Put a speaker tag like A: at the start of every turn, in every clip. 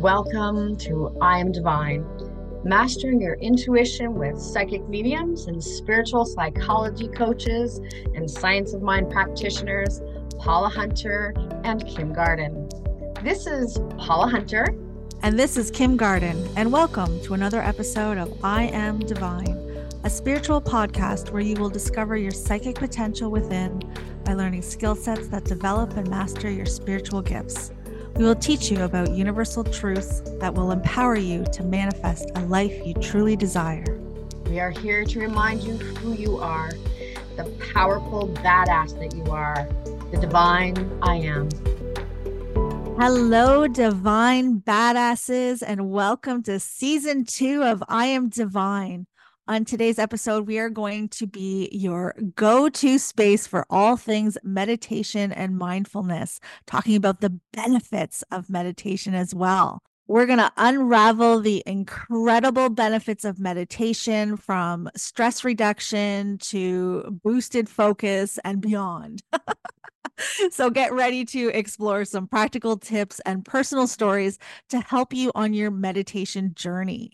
A: Welcome to I Am Divine, mastering your intuition with psychic mediums and spiritual psychology coaches and science of mind practitioners, Paula Hunter and Kim Garden. This is Paula Hunter.
B: And this is Kim Garden, and welcome to another episode of I Am Divine, a spiritual podcast where you will discover your psychic potential within by learning skill sets that develop and master your spiritual gifts. We will teach you about universal truths that will empower you to manifest a life you truly desire.
A: We are here to remind you who you are, the powerful badass that you are, the divine I am.
B: Hello, divine badasses, and welcome to season two of I Am Divine. On today's episode, we are going to be your go to space for all things meditation and mindfulness, talking about the benefits of meditation as well. We're going to unravel the incredible benefits of meditation from stress reduction to boosted focus and beyond. so get ready to explore some practical tips and personal stories to help you on your meditation journey.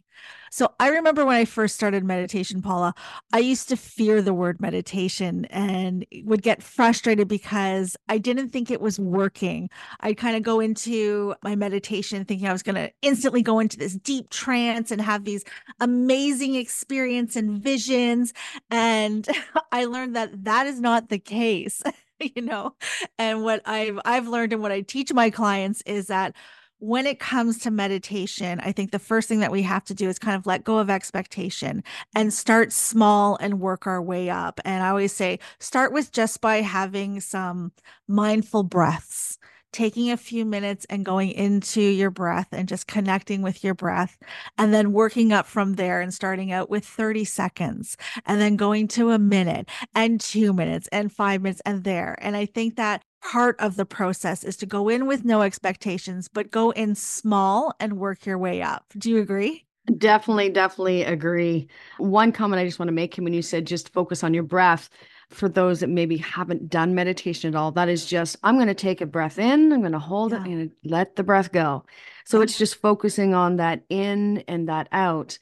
B: So I remember when I first started meditation, Paula, I used to fear the word meditation and would get frustrated because I didn't think it was working. I'd kind of go into my meditation thinking I was going to instantly go into this deep trance and have these amazing experience and visions. And I learned that that is not the case. you know and what i've i've learned and what i teach my clients is that when it comes to meditation, I think the first thing that we have to do is kind of let go of expectation and start small and work our way up. And I always say, start with just by having some mindful breaths taking a few minutes and going into your breath and just connecting with your breath, and then working up from there and starting out with 30 seconds, and then going to a minute and two minutes and five minutes and there. And I think that part of the process is to go in with no expectations, but go in small and work your way up. Do you agree?
A: Definitely, definitely agree. One comment I just want to make when you said just focus on your breath for those that maybe haven't done meditation at all, that is just, I'm going to take a breath in, I'm going to hold yeah. it to let the breath go. So it's just focusing on that in and that out.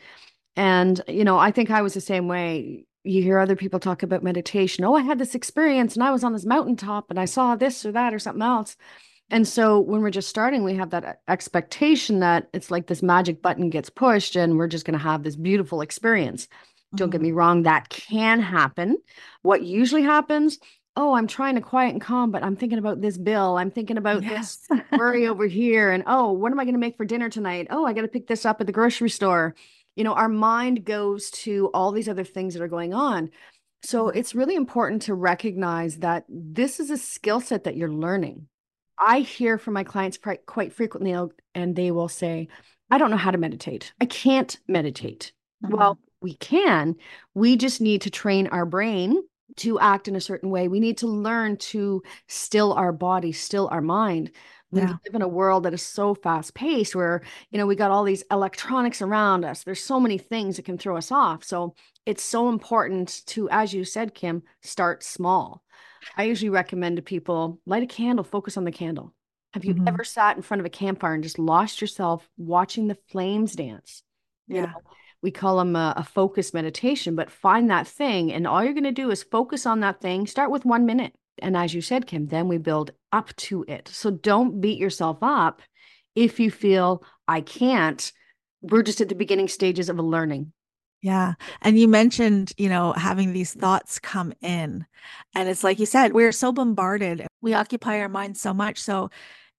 A: And, you know, I think I was the same way. You hear other people talk about meditation. Oh, I had this experience and I was on this mountaintop and I saw this or that or something else. And so when we're just starting, we have that expectation that it's like this magic button gets pushed and we're just going to have this beautiful experience. Don't get mm-hmm. me wrong, that can happen. What usually happens, oh, I'm trying to quiet and calm, but I'm thinking about this bill. I'm thinking about yes. this worry over here. And oh, what am I going to make for dinner tonight? Oh, I got to pick this up at the grocery store. You know, our mind goes to all these other things that are going on. So mm-hmm. it's really important to recognize that this is a skill set that you're learning. I hear from my clients quite frequently, and they will say, I don't know how to meditate. I can't meditate. Mm-hmm. Well, we can. We just need to train our brain to act in a certain way. We need to learn to still our body, still our mind. We yeah. live in a world that is so fast paced where, you know, we got all these electronics around us. There's so many things that can throw us off. So it's so important to, as you said, Kim, start small. I usually recommend to people light a candle, focus on the candle. Have you mm-hmm. ever sat in front of a campfire and just lost yourself watching the flames dance?
B: Yeah. You know,
A: we call them a, a focus meditation, but find that thing. And all you're going to do is focus on that thing. Start with one minute. And as you said, Kim, then we build up to it. So don't beat yourself up if you feel I can't. We're just at the beginning stages of a learning.
B: Yeah. And you mentioned, you know, having these thoughts come in. And it's like you said, we're so bombarded. We occupy our minds so much. So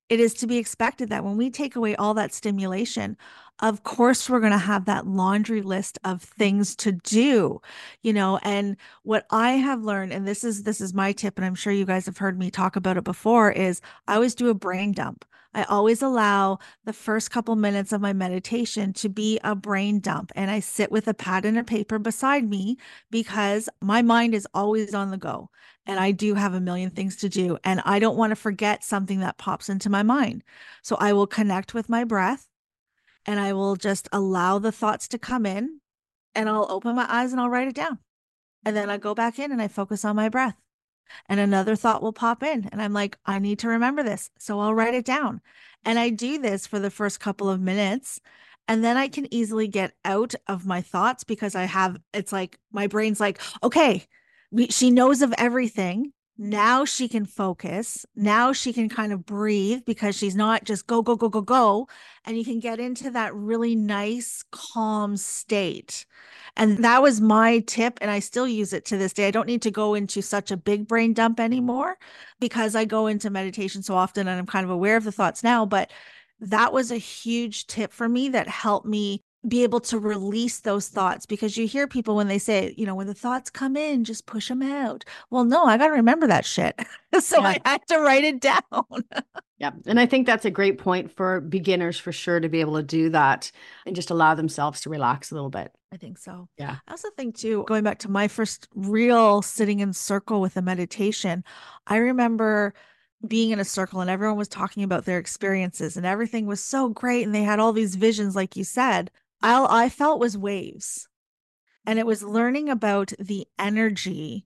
B: it is to be expected that when we take away all that stimulation, of course we're going to have that laundry list of things to do you know and what i have learned and this is this is my tip and i'm sure you guys have heard me talk about it before is i always do a brain dump I always allow the first couple minutes of my meditation to be a brain dump. And I sit with a pad and a paper beside me because my mind is always on the go. And I do have a million things to do. And I don't want to forget something that pops into my mind. So I will connect with my breath and I will just allow the thoughts to come in and I'll open my eyes and I'll write it down. And then I go back in and I focus on my breath. and another thought will pop in. And I'm like, I need to remember this. So I'll write it down. And I do this for the first couple of minutes. And then I can easily get out of my thoughts because I have, it's like my brain's like, okay, we, she knows of everything now she can focus. Now she can kind of breathe because she's not just go go go go go and you can get into that really nice calm state. And that was my tip and i still use it to this day. I don't need to go into such a big brain dump mm-hmm. anymore because i go into meditation so often and i'm kind of aware of the thoughts now but that was a huge tip for me that helped me be able to release those thoughts because you hear people when they say, you know, when the thoughts come in, just push them out. Well, no, I got to remember that shit. so yeah. I had to write it down.
A: yeah. And I think that's a great point for beginners for sure to be able to do that and just allow themselves to relax a little bit.
B: I think so.
A: Yeah.
B: I also think, too, going back to my first real sitting in circle with a meditation, I remember being in a circle and everyone was talking about their experiences and everything was so great and they had all these visions like you said all I felt was waves. And it was learning about the energy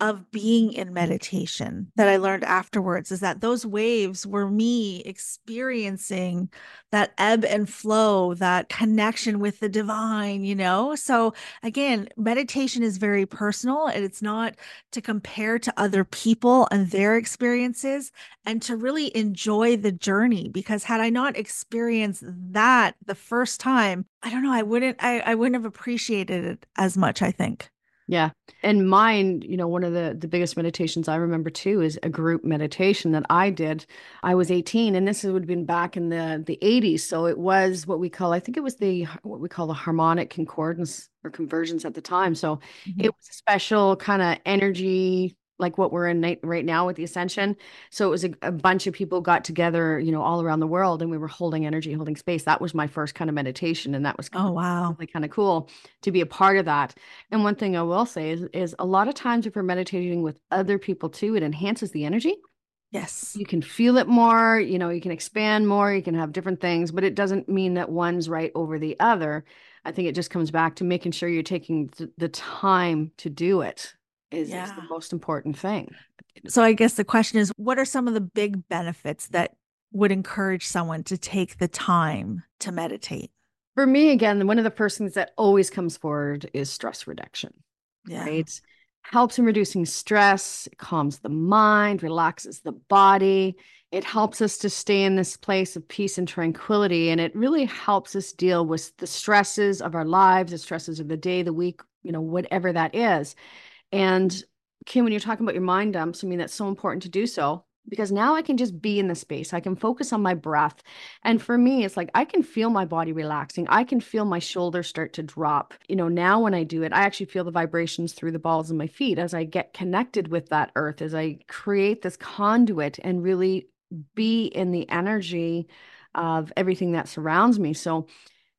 B: of being in meditation that I learned afterwards is that those waves were me experiencing that ebb and flow, that connection with the divine, you know? So again, meditation is very personal and it's not to compare to other people and their experiences and to really enjoy the journey because had I not experienced that the first time, I don't know, I wouldn't I, I wouldn't have appreciated it as much, I think.
A: Yeah. And mine, you know, one of the the biggest meditations I remember too is a group meditation that I did. I was 18 and this would have been back in the the 80s, so it was what we call I think it was the what we call the harmonic concordance or convergence at the time. So mm-hmm. it was a special kind of energy like what we're in right now with the ascension. So it was a, a, bunch of people got together you know all around the world and we were holding energy holding space. That was my first kind of meditation and that was
B: oh wow.
A: really kind of cool to be a part of that. And one thing i will say is is a lot of times if we're meditating with other people too it enhances the energy.
B: Yes.
A: You can feel it more you know you can expand more you can have different things but it doesn't mean that one's right over the other. I think it just comes back to making sure you're taking the time to do it is, yeah. is the most important thing.
B: So I guess the question is what are some of the big benefits that would encourage someone to take the time to meditate?
A: For me, again, one of the first things that always comes forward is stress reduction. Yeah. Right. Helps in reducing stress, it calms the mind, relaxes the body. It helps us to stay in this place of peace and tranquility. And it really helps us deal with the stresses of our lives, the stresses of the day, the week, you know, whatever that is. And Kim, when you're talking about your mind dumps, I mean, that's so important to do so because now I can just be in the space. I can focus on my breath. And for me, it's like I can feel my body relaxing. I can feel my shoulders start to drop. You know, now when I do it, I actually feel the vibrations through the balls of my feet as I get connected with that earth, as I create this conduit and really be in the energy of everything that surrounds me. So,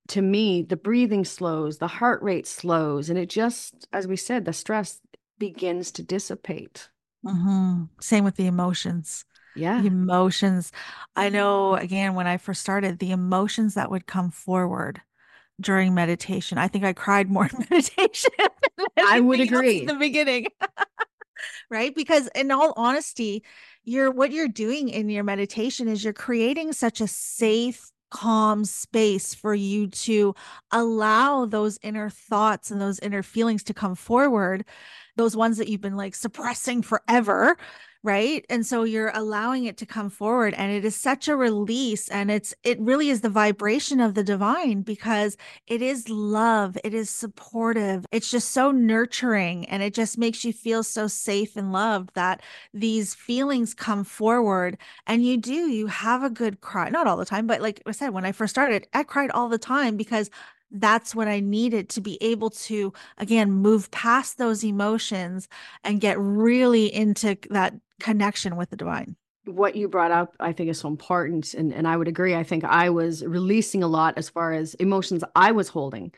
A: to me, the breathing slows, the heart rate slows, and it just, as we said, the stress begins to dissipate.
B: Mm-hmm. Same with the emotions.
A: Yeah.
B: The emotions. I know, again, when I first started, the emotions that would come forward during meditation, I think I cried more in meditation.
A: I would agree.
B: In the beginning. right? Because in all honesty, you're what you're doing in your meditation is you're creating such a safe calm space for you to allow those inner thoughts and those inner feelings to come forward those ones that you've been like suppressing forever right? And so you're allowing it to come forward and it is such a release and it's it really is the vibration of the divine because it is love it is supportive it's just so nurturing and it just makes you feel so safe and loved that these feelings come forward. And you do you have a good cry not all the time but like i said when i first started i cried all the time because that's what I needed to be able to, again, move past those emotions and get really into that connection with the divine.
A: What you brought up, I think, is so important. And, and I would agree. I think I was releasing a lot as far as emotions I was holding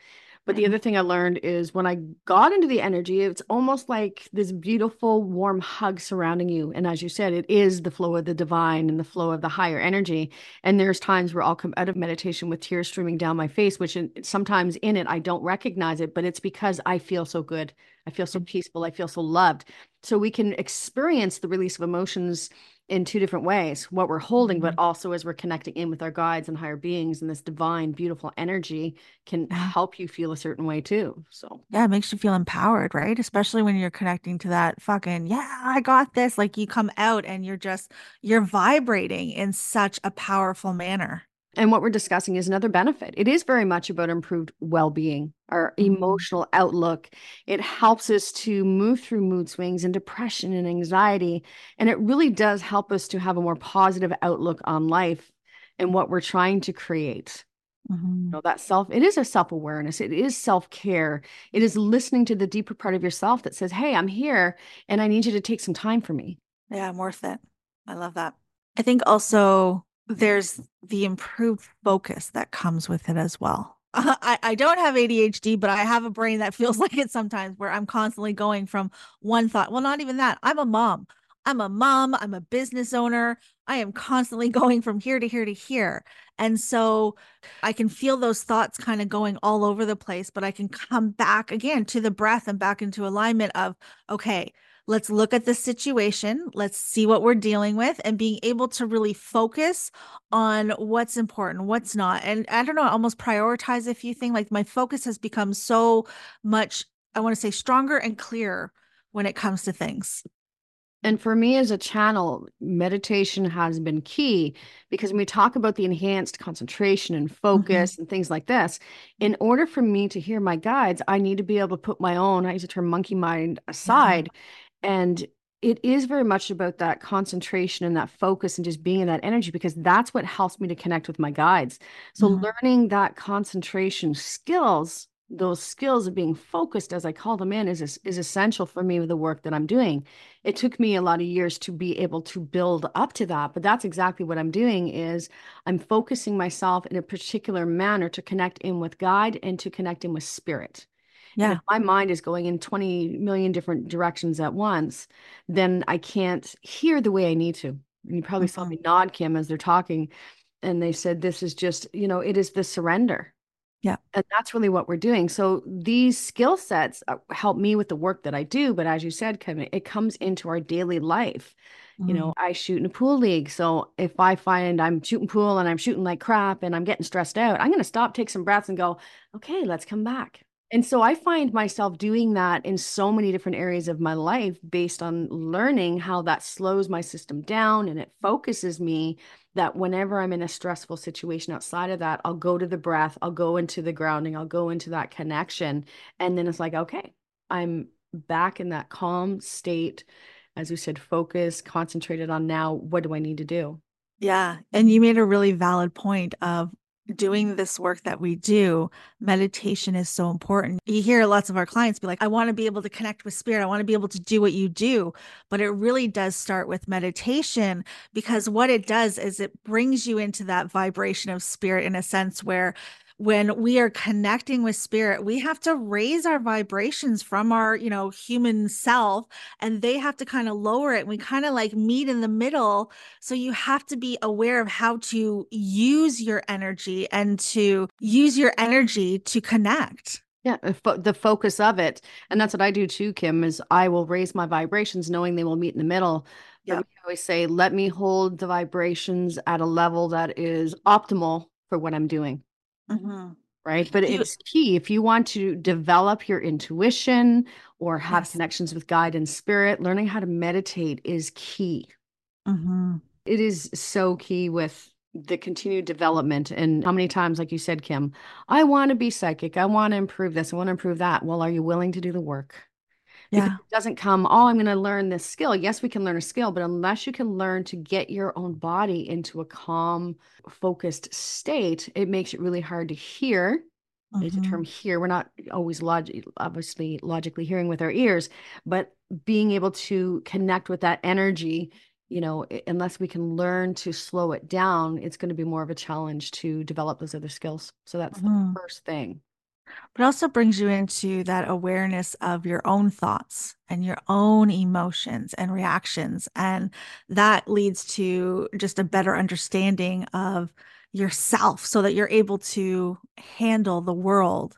A: But the other thing I learned is when I got into the energy, it's almost like this beautiful, warm hug surrounding you. And as you said, it is the flow of the divine and the flow of the higher energy. And there's times where I'll come out of meditation with tears streaming down my face, which sometimes in it, I don't recognize it, but it's because I feel so good. I feel so mm-hmm. peaceful. I feel so loved. So we can experience the release of emotions in two different ways what we're holding mm-hmm. but also as we're connecting in with our guides and higher beings and this divine beautiful energy can help you feel a certain way too so.
B: Yeah it makes you feel empowered right? Especially when you're connecting to that fucking yeah i got this like you come out and you're just you're vibrating in such a powerful manner
A: and what we're discussing is another benefit. It is very much about improved well being, our mm-hmm. emotional outlook. It helps us to move through mood swings and depression and anxiety. And it really does help us to have a more positive outlook on life and what we're trying to create. Mm-hmm. You know, that self, it is a self awareness, it is self care, it is listening to the deeper part of yourself that says, Hey, I'm here and I need you to take some time for me.
B: Yeah, I'm worth it. I love that. I think also there's the improved focus that comes with it as well. I, I don't have ADHD, but I have a brain that feels like it sometimes where I'm constantly going from one thought. Well, not even that. I'm a mom. I'm a mom. I'm a business owner. I am constantly going from here to here to here. And so I can feel those thoughts kind of going all over the place, but I can come back again to the breath and back into alignment of, okay, Let's look at the situation. Let's see what we're dealing with and being able to really focus on what's important, what's not. And I don't know, almost prioritize a few things. Like my focus has become so much, I want to say stronger and clearer when it comes to things.
A: And for me as a channel, meditation has been key because when we talk about the enhanced concentration and focus mm-hmm. and things like this, in order for me to hear my guides, I need to be able to put my own, I use the term monkey mind aside mm-hmm and it is very much about that concentration and that focus and just being in that energy because that's what helps me to connect with my guides. So mm-hmm. learning that concentration skills, those skills of being focused as I call them in is is essential for me with the work that I'm doing. It took me a lot of years to be able to build up to that, but that's exactly what I'm doing is I'm focusing myself in a particular manner to connect in with guide and to connect in with spirit yeah. my mind is going in 20 million different directions at once, then I can't hear the way I need to. And you probably mm-hmm. saw me nod, Kim, as they're talking. And they said, this is just, you know, it is the surrender.
B: Yeah.
A: And that's really what we're doing. So these skill sets uh, help me with the work that I do. But as you said, Kevin, it comes into our daily life. Mm. You know, mm-hmm. I shoot in a pool league. So if I find I'm shooting pool and I'm shooting like crap and I'm getting stressed out, I'm going to stop, take some breaths and go, okay, let's come back. And so I find myself doing that in so many different areas of my life based on learning how that slows my system down and it focuses me that whenever I'm in a stressful situation outside of that, I'll go to the breath, I'll go into the grounding, I'll go into that connection. And then it's like, okay, I'm back in that calm state. As we said, focus, concentrated on now, what do I need to do?
B: Yeah. And you made a really valid point of doing this work that we do, meditation is so important. You hear lots of our clients be like, I want to be able to connect with spirit. I want to be able to do what you do. But it really does start with meditation because what it does is it brings you into that vibration of spirit in a sense where when we are connecting with spirit we have to raise our vibrations from our you know human self and they have to kind of lower it and we kind of like meet in the middle. So you have to be aware of how to use your energy and to use your energy to connect.
A: Yeah the focus of it and that's what i do too kim is i will raise my vibrations knowing they will meet in the middle. Yeah. i always say let me hold the vibrations at a level that is optimal for what i'm doing Mm-hmm. Right. But it's key if you want to develop your intuition or have yes. connections with guide and spirit, learning how to meditate is key. Mm-hmm. It is so key with the continued development. And how many times, like you said, Kim, I want to be psychic. I want to improve this. I want to improve that. Well, are you willing to do the work? Yeah. it doesn't come, oh, I'm going to learn this skill. Yes, we can learn a skill, but unless you can learn to get your own body into a calm, focused state, it makes it really hard to hear. Mm-hmm. It's a term here. We're not always log- obviously logically hearing with our ears, but being able to connect with that energy, you know, unless we can learn to slow it down, it's going to be more of a challenge to develop those other skills. So that's mm-hmm. the first thing.
B: But also brings you into that awareness of your own thoughts and your own emotions and reactions. And that leads to just a better understanding of yourself so that you're able to handle the world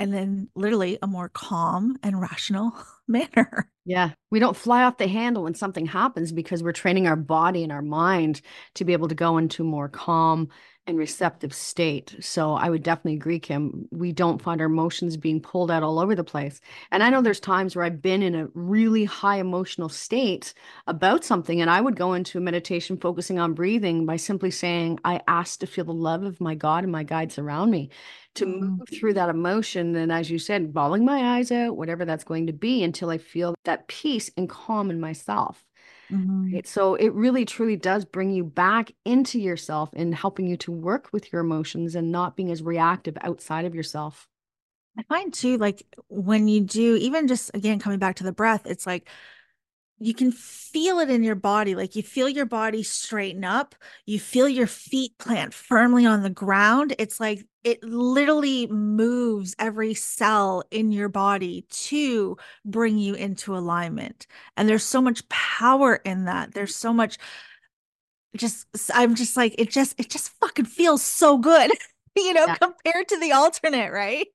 B: and then literally a more calm and rational manner.
A: Yeah. We don't fly off the handle when something happens because we're training our body and our mind to be able to go into more calm and receptive state. So I would definitely agree, Kim. We don't find our emotions being pulled out all over the place. And I know there's times where I've been in a really high emotional state about something, and I would go into a meditation focusing on breathing by simply saying, I ask to feel the love of my God and my guides around me to mm-hmm. move through that emotion. And as you said, bawling my eyes out, whatever that's going to be, until I feel that peace and calm in myself. Mm-hmm. Right? So it really truly does bring you back into yourself and helping you to work with your emotions and not being as reactive outside of yourself.
B: I find too, like when you do, even just again coming back to the breath, it's like you can feel it in your body. Like you feel your body straighten up, you feel your feet plant firmly on the ground. It's like it literally moves every cell in your body to bring you into alignment. And there's so much power in that. There's so much just I'm just like it just it just fucking feels so good, you know, yeah. compared to the alternate, right?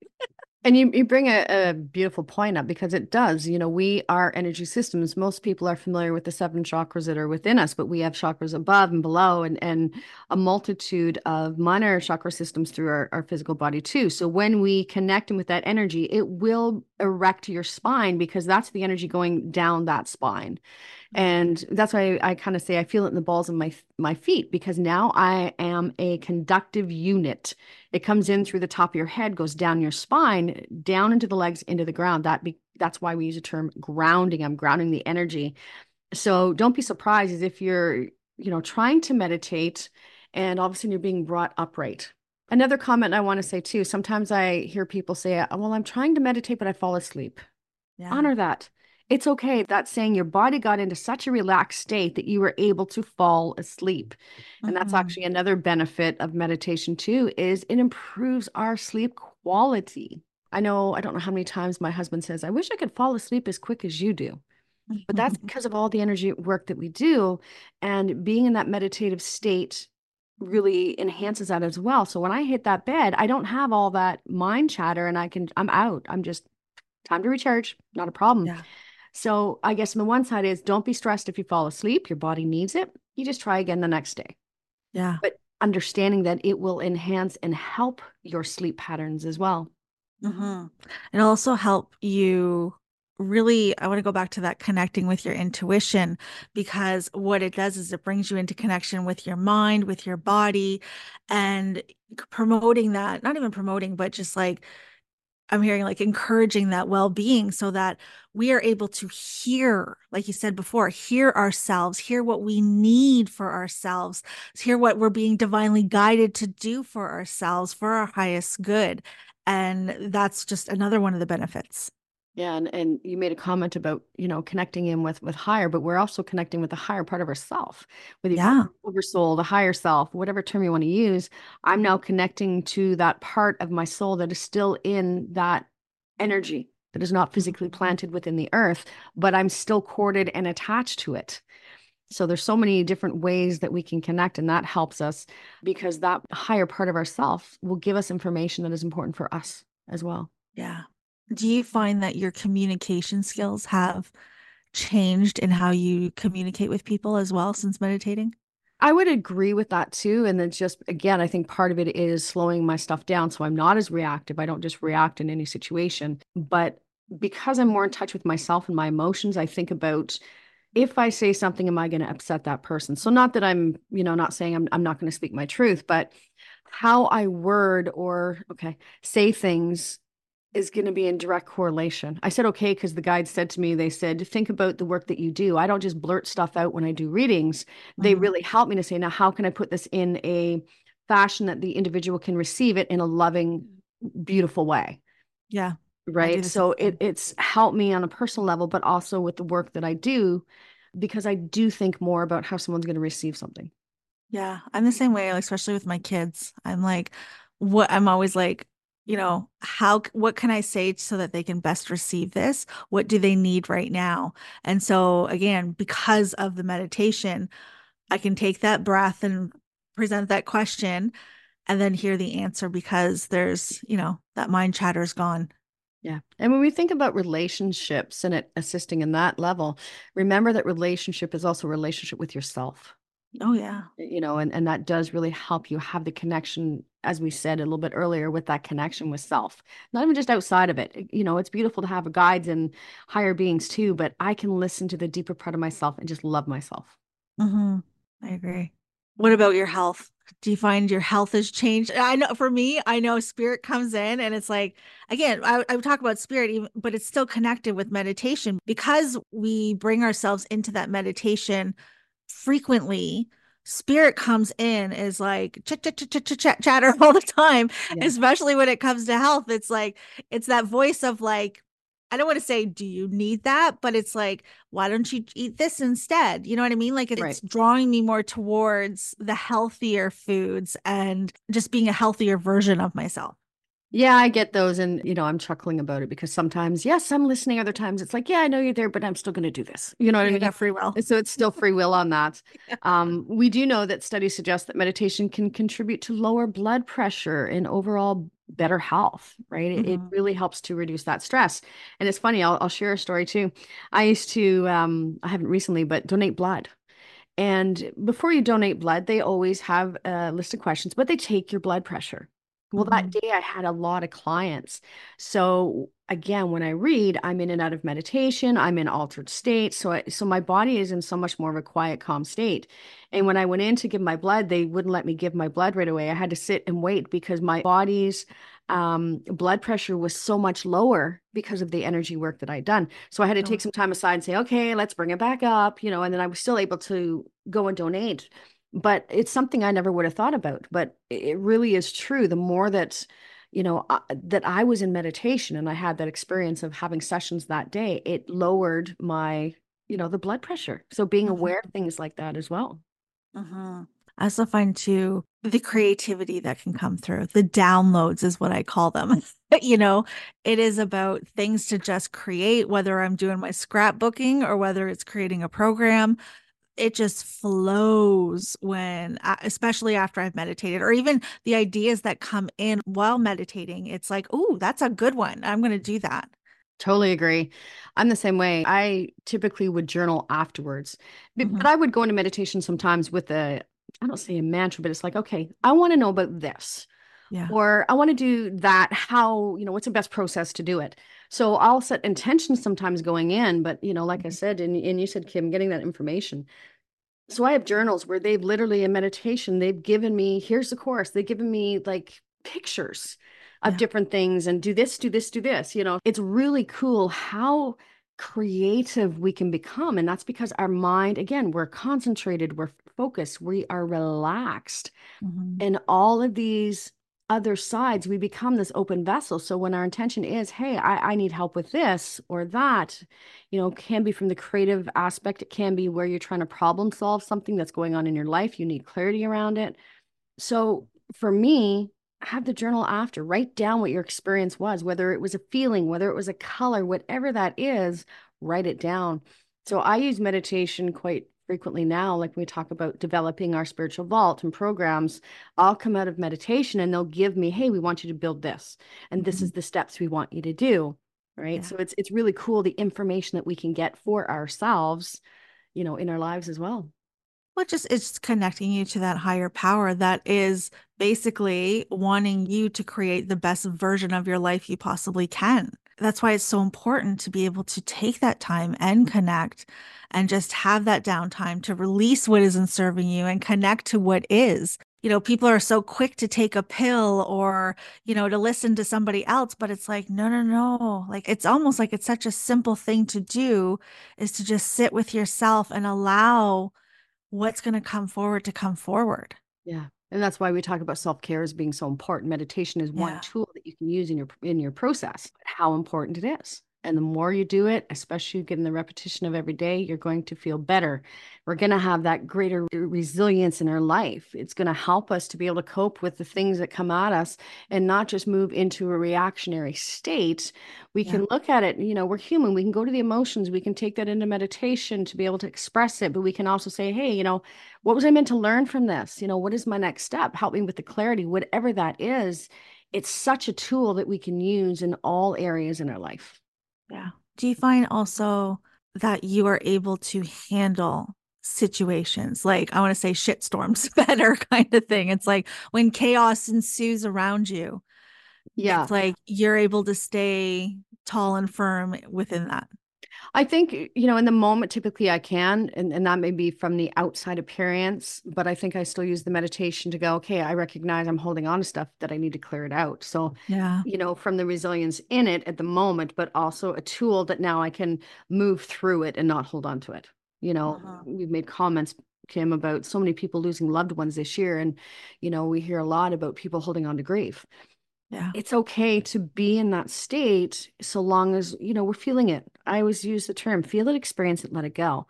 A: And you, you bring a, a, beautiful point up because it does. You know, we are energy systems. Most people are familiar with the seven chakras that are within us, but we have chakras above and below and, and a multitude of minor chakra systems through our, our physical body too. So when we connect and with that energy, it will erect your spine because that's the energy going down that spine mm-hmm. and that's why I, I kind of say I feel it in the balls of my my feet because now I am a conductive unit. It comes in through the top of your head, goes down your spine, down into the legs, into the ground. That be, that's why we use the term grounding. I'm grounding the energy. So don't be surprised if you're you know trying to meditate and all of a sudden you're being brought upright. Another comment I want to say too. Sometimes I hear people say, "Well, I'm trying to meditate, but I fall asleep." Yeah. Honor that it's okay. That's saying your body got into such a relaxed state that you were able to fall asleep. And mm-hmm. that's actually another benefit of meditation too is it improves our sleep quality. I know I don't know how many times my husband says, "I wish I could fall asleep as quick as you do." But that's because of all the energy work that we do and being in that meditative state really enhances that as well. So when I hit that bed, I don't have all that mind chatter and I can I'm out. I'm just time to recharge, not a problem. Yeah. So I guess on the one side is don't be stressed if you fall asleep. Your body needs it. You just try again the next day.
B: Yeah.
A: But understanding that it will enhance and help your sleep patterns as well.
B: Mm-hmm. And also help you really i want to go back to that connecting with your intuition because what it does is it brings you into connection with your mind with your body and promoting that not even promoting but just like I'm hearing like encouraging that well being so that we are able to hear, like you said before, hear ourselves, hear what we need for ourselves, hear what we're being divinely guided to do for ourselves for our highest good. And that's just another one of the benefits.
A: Yeah, and, and you made a comment about you know connecting in with with higher, but we're also connecting with the higher part of ourself, with the yeah. oversoul, the higher self, whatever term you want to use. I'm now connecting to that part of my soul that is still in that energy that is not physically planted within the earth, but I'm still corded and attached to it. So there's so many different ways that we can connect, and that helps us because that higher part of ourself will give us information that is important for us as well.
B: Yeah. Do you find that your communication skills have changed in how you communicate with people as well since meditating?
A: I would agree with that too. And then just again, I think part of it is slowing my stuff down. So I'm not as reactive. I don't just react in any situation. But because I'm more in touch with myself and my emotions, I think about if I say something, am I going to upset that person? So not that I'm, you know, not saying I'm, I'm not going to speak my truth, but how I word or, okay, say things is going to be in direct correlation. I said, okay, because the guide said to me, they said, think about the work that you do. I don't just blurt stuff out when I do readings. Mm-hmm. They really help me to say, now, how can I put this in a fashion that the individual can receive it in a loving, beautiful way?
B: Yeah.
A: Right. So it, it's helped me on a personal level, but also with the work that I do, because I do think more about how someone's going to receive something.
B: Yeah. I'm the same way, especially with my kids. I'm like, what I'm always like, you know, how, what can I say so that they can best receive this? What do they need right now? And so, again, because of the meditation, I can take that breath and present that question and then hear the answer because there's, you know, that mind chatter is gone.
A: Yeah. And when we think about relationships and it assisting in that level, remember that relationship is also relationship with yourself.
B: Oh yeah.
A: You know, and, and that does really help you have the connection, as we said a little bit earlier, with that connection with self. Not even just outside of it. You know, it's beautiful to have guides and higher beings too, but I can listen to the deeper part of myself and just love myself.
B: Mm-hmm. I agree. What about your health? Do you find your health has changed? I know for me, I know spirit comes in and it's like, again, I, I would talk about spirit, but it's still connected with meditation because we bring ourselves into that meditation frequently spirit comes in is like ch- ch- ch- ch- ch- chatter all the time yeah. especially when it comes to health it's like it's that voice of like I don't want to say, do you need that? But it's like, why don't you eat this instead? You know what I mean? Like it's right. drawing me more towards the healthier foods and just being a healthier version of myself.
A: Yeah, I get those. And, you know, I'm chuckling about it because sometimes, yes, I'm listening. Other times it's like, yeah, I know you're there, but I'm still going to do this. You know what I mean?
B: Got free will.
A: So it's still free will on that. yeah. um, we do know that studies suggest that meditation can contribute to lower blood pressure and overall better health, right? Mm-hmm. It, it, mm-hmm. really helps to reduce that stress. And it's funny, I'll, I'll share a story too. I used to, um, I haven't recently, but donate blood. And before you donate blood, they always have a list of questions, but they take your blood pressure. Well, that mm-hmm. day I had a lot of clients. So again, when I read, I'm in and out of meditation, I'm in altered state. So I, so my body is in so much more of a quiet, calm state. And when I went in to give my blood, they wouldn't let me give my blood right away. I had to sit and wait because my body's um, blood pressure was so much lower because of the energy work that I'd done. So I had to take oh. some time aside and say, okay, let's bring it back up, you know, and then I was still able to go and donate but it's something I never would have thought about. But it really is true. The more that, you know, uh, that I was in meditation and I had that experience of having sessions that day, it lowered my, you know, the blood pressure. So being mm-hmm. aware of things like that as well.
B: Mm-hmm. I also find too the creativity that can come through. The downloads is what I call them. you know, it is about things to just create, whether I'm doing my scrapbooking or whether it's creating a program it just flows when especially after i've meditated or even the ideas that come in while meditating it's like oh that's a good one i'm going to do that
A: Totally agree. I'm the same way. I typically would journal afterwards, but, mm-hmm. but I would go into meditation sometimes with a, I don't say a mantra, but it's like, okay, I want to know about this. Yeah. Or I want to do that. How, you know, what's the best process to do it? So I'll set intentions sometimes going in, but you know, like I mm-hmm. said, and, and you said, Kim, getting that information. So I have journals where they've literally in meditation, they've given me, here's the course, they've given me like pictures of yeah. different things and do this, do this, do this. You know, it's really cool how creative we can become. And that's because our mind, again, we're concentrated, we're focused, we are relaxed. Mm-hmm. And all of these other sides, we become this open vessel. So when our intention is, hey, I, I need help with this or that, you know, can be from the creative aspect. It can be where you're trying to problem solve something that's going on in your life. You need clarity around it. So for me, have the journal after, write down what your experience was, whether it was a feeling, whether it was a color, whatever that is, write it down. So I use meditation quite frequently now, like we talk about developing our spiritual vault and programs, I'll come out of meditation and they'll give me, hey, we want you to build this. And mm-hmm. this is the steps we want you to do. Right. Yeah. So it's it's really cool the information that we can get for ourselves, you know, in our lives as well.
B: Well, just it's connecting you to that higher power that is basically wanting you to create the best version of your life you possibly can. That's why it's so important to be able to take that time and connect and just have that downtime to release what isn't serving you and connect to what is. You know, people are so quick to take a pill or, you know, to listen to somebody else, but it's like, no, no, no. Like, it's almost like it's such a simple thing to do is to just sit with yourself and allow what's going to come forward to come forward.
A: Yeah. And that's why we talk about self-care as being so important. Meditation is one yeah. tool that you can use in your in your process. How important it is And the more you do it, especially getting the repetition of every day, you're going to feel better. We're going to have that greater resilience in our life. It's going to help us to be able to cope with the things that come at us and not just move into a reactionary state. We yeah. can look at it, you know, we're human. We can go to the emotions. We can take that into meditation to be able to express it. But we can also say, hey, you know, what was I meant to learn from this? You know, what is my next step? Help me with the clarity, whatever that is. It's such a tool that we can use in all areas in our life.
B: Yeah. Do you find also that you are able to handle situations like I want to say shitstorms better kind of thing? It's like when chaos ensues around you. Yeah. It's like you're able to stay tall and firm within that.
A: I think, you know, in the moment, typically I can, and, and that may be from the outside appearance, but I think I still use the meditation to go, okay, I recognize I'm holding on to stuff that I need to clear it out. So, yeah, you know, from the resilience in it at the moment, but also a tool that now I can move through it and not hold on to it. You know, uh-huh. we've made comments, Kim, about so many people losing loved ones this year. And, you know, we hear a lot about people holding on to grief yeah it's okay to be in that state so long as you know we're feeling it i always use the term feel it experience it let it go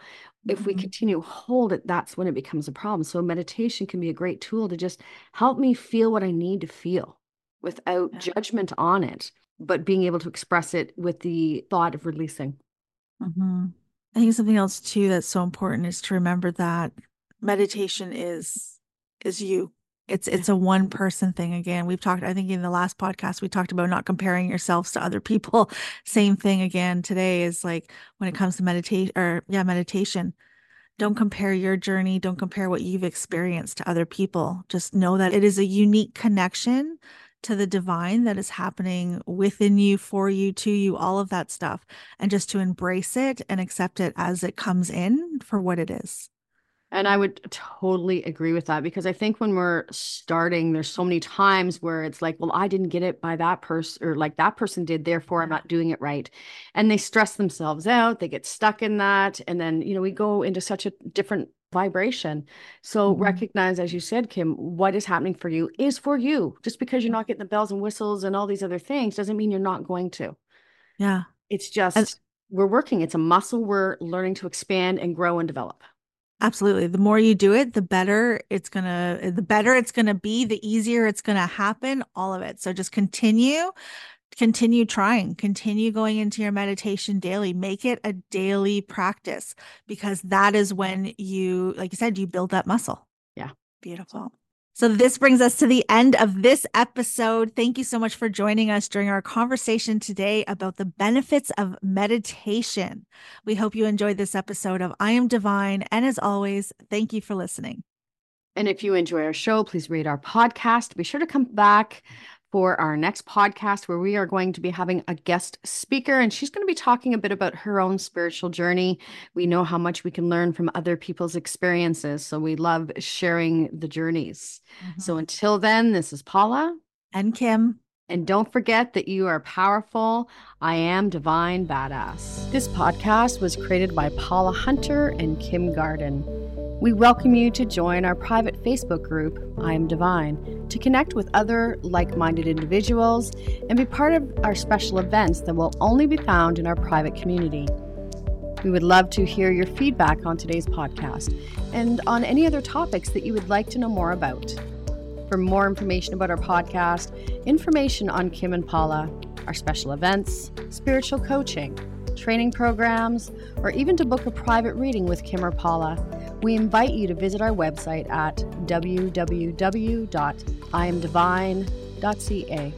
A: if mm-hmm. we continue hold it that's when it becomes a problem so meditation can be a great tool to just help me feel what i need to feel without yeah. judgment on it but being able to express it with the thought of releasing
B: mm-hmm. i think something else too that's so important is to remember that meditation is is you it's it's a one person thing again. We've talked i think in the last podcast we talked about not comparing yourselves to other people. Same thing again today is like when it comes to meditation or yeah meditation don't compare your journey don't compare what you've experienced to other people. Just know that it is a unique connection to the divine that is happening within you for you to you all of that stuff and just to embrace it and accept it as it comes in for what it is
A: and I would totally agree with that because I think when we're starting, there's so many times where it's like, well, I didn't get it by that person, or like that person did, therefore I'm not doing it right. And they stress themselves out, they get stuck in that. And then, you know, we go into such a different vibration. So mm-hmm. recognize, as you said, Kim, what is happening for you is for you. Just because you're not getting the bells and whistles and all these other things doesn't mean you're not going to.
B: Yeah.
A: It's just, As- we're working. It's a muscle we're learning to expand and grow and develop.
B: Absolutely. The more you do it, the better it's going to eh, the better it's going to be, the easier it's going to happen, all of it. So just continue continue trying, continue going into your meditation daily, make it a daily practice because that is when you like you said you build that muscle.
A: Yeah.
B: Beautiful. So, this brings us to the end of this episode. Thank you so much for joining us during our conversation today about the benefits of meditation. We hope you enjoyed this episode of I Am Divine. And as always, thank you for listening.
A: And if you enjoy our show, please rate our podcast. Be sure to come back for our next podcast where we are going to be having a guest speaker and she's going to be talking a bit about her own spiritual journey. We know how much we can learn from other people's experiences, so we love sharing the journeys. Mm-hmm. So until then, this is Paula
B: and Kim.
A: And don't forget that you are powerful. I am Divine Badass. This podcast was created by Paula Hunter and Kim Garden. We welcome you to join our private Facebook group, I Am Divine, to connect with other like minded individuals and be part of our special events that will only be found in our private community. We would love to hear your feedback on today's podcast and on any other topics that you would like to know more about. For more information about our podcast, information on Kim and Paula, our special events, spiritual coaching, training programs, or even to book a private reading with Kim or Paula, we invite you to visit our website at www.iamdivine.ca.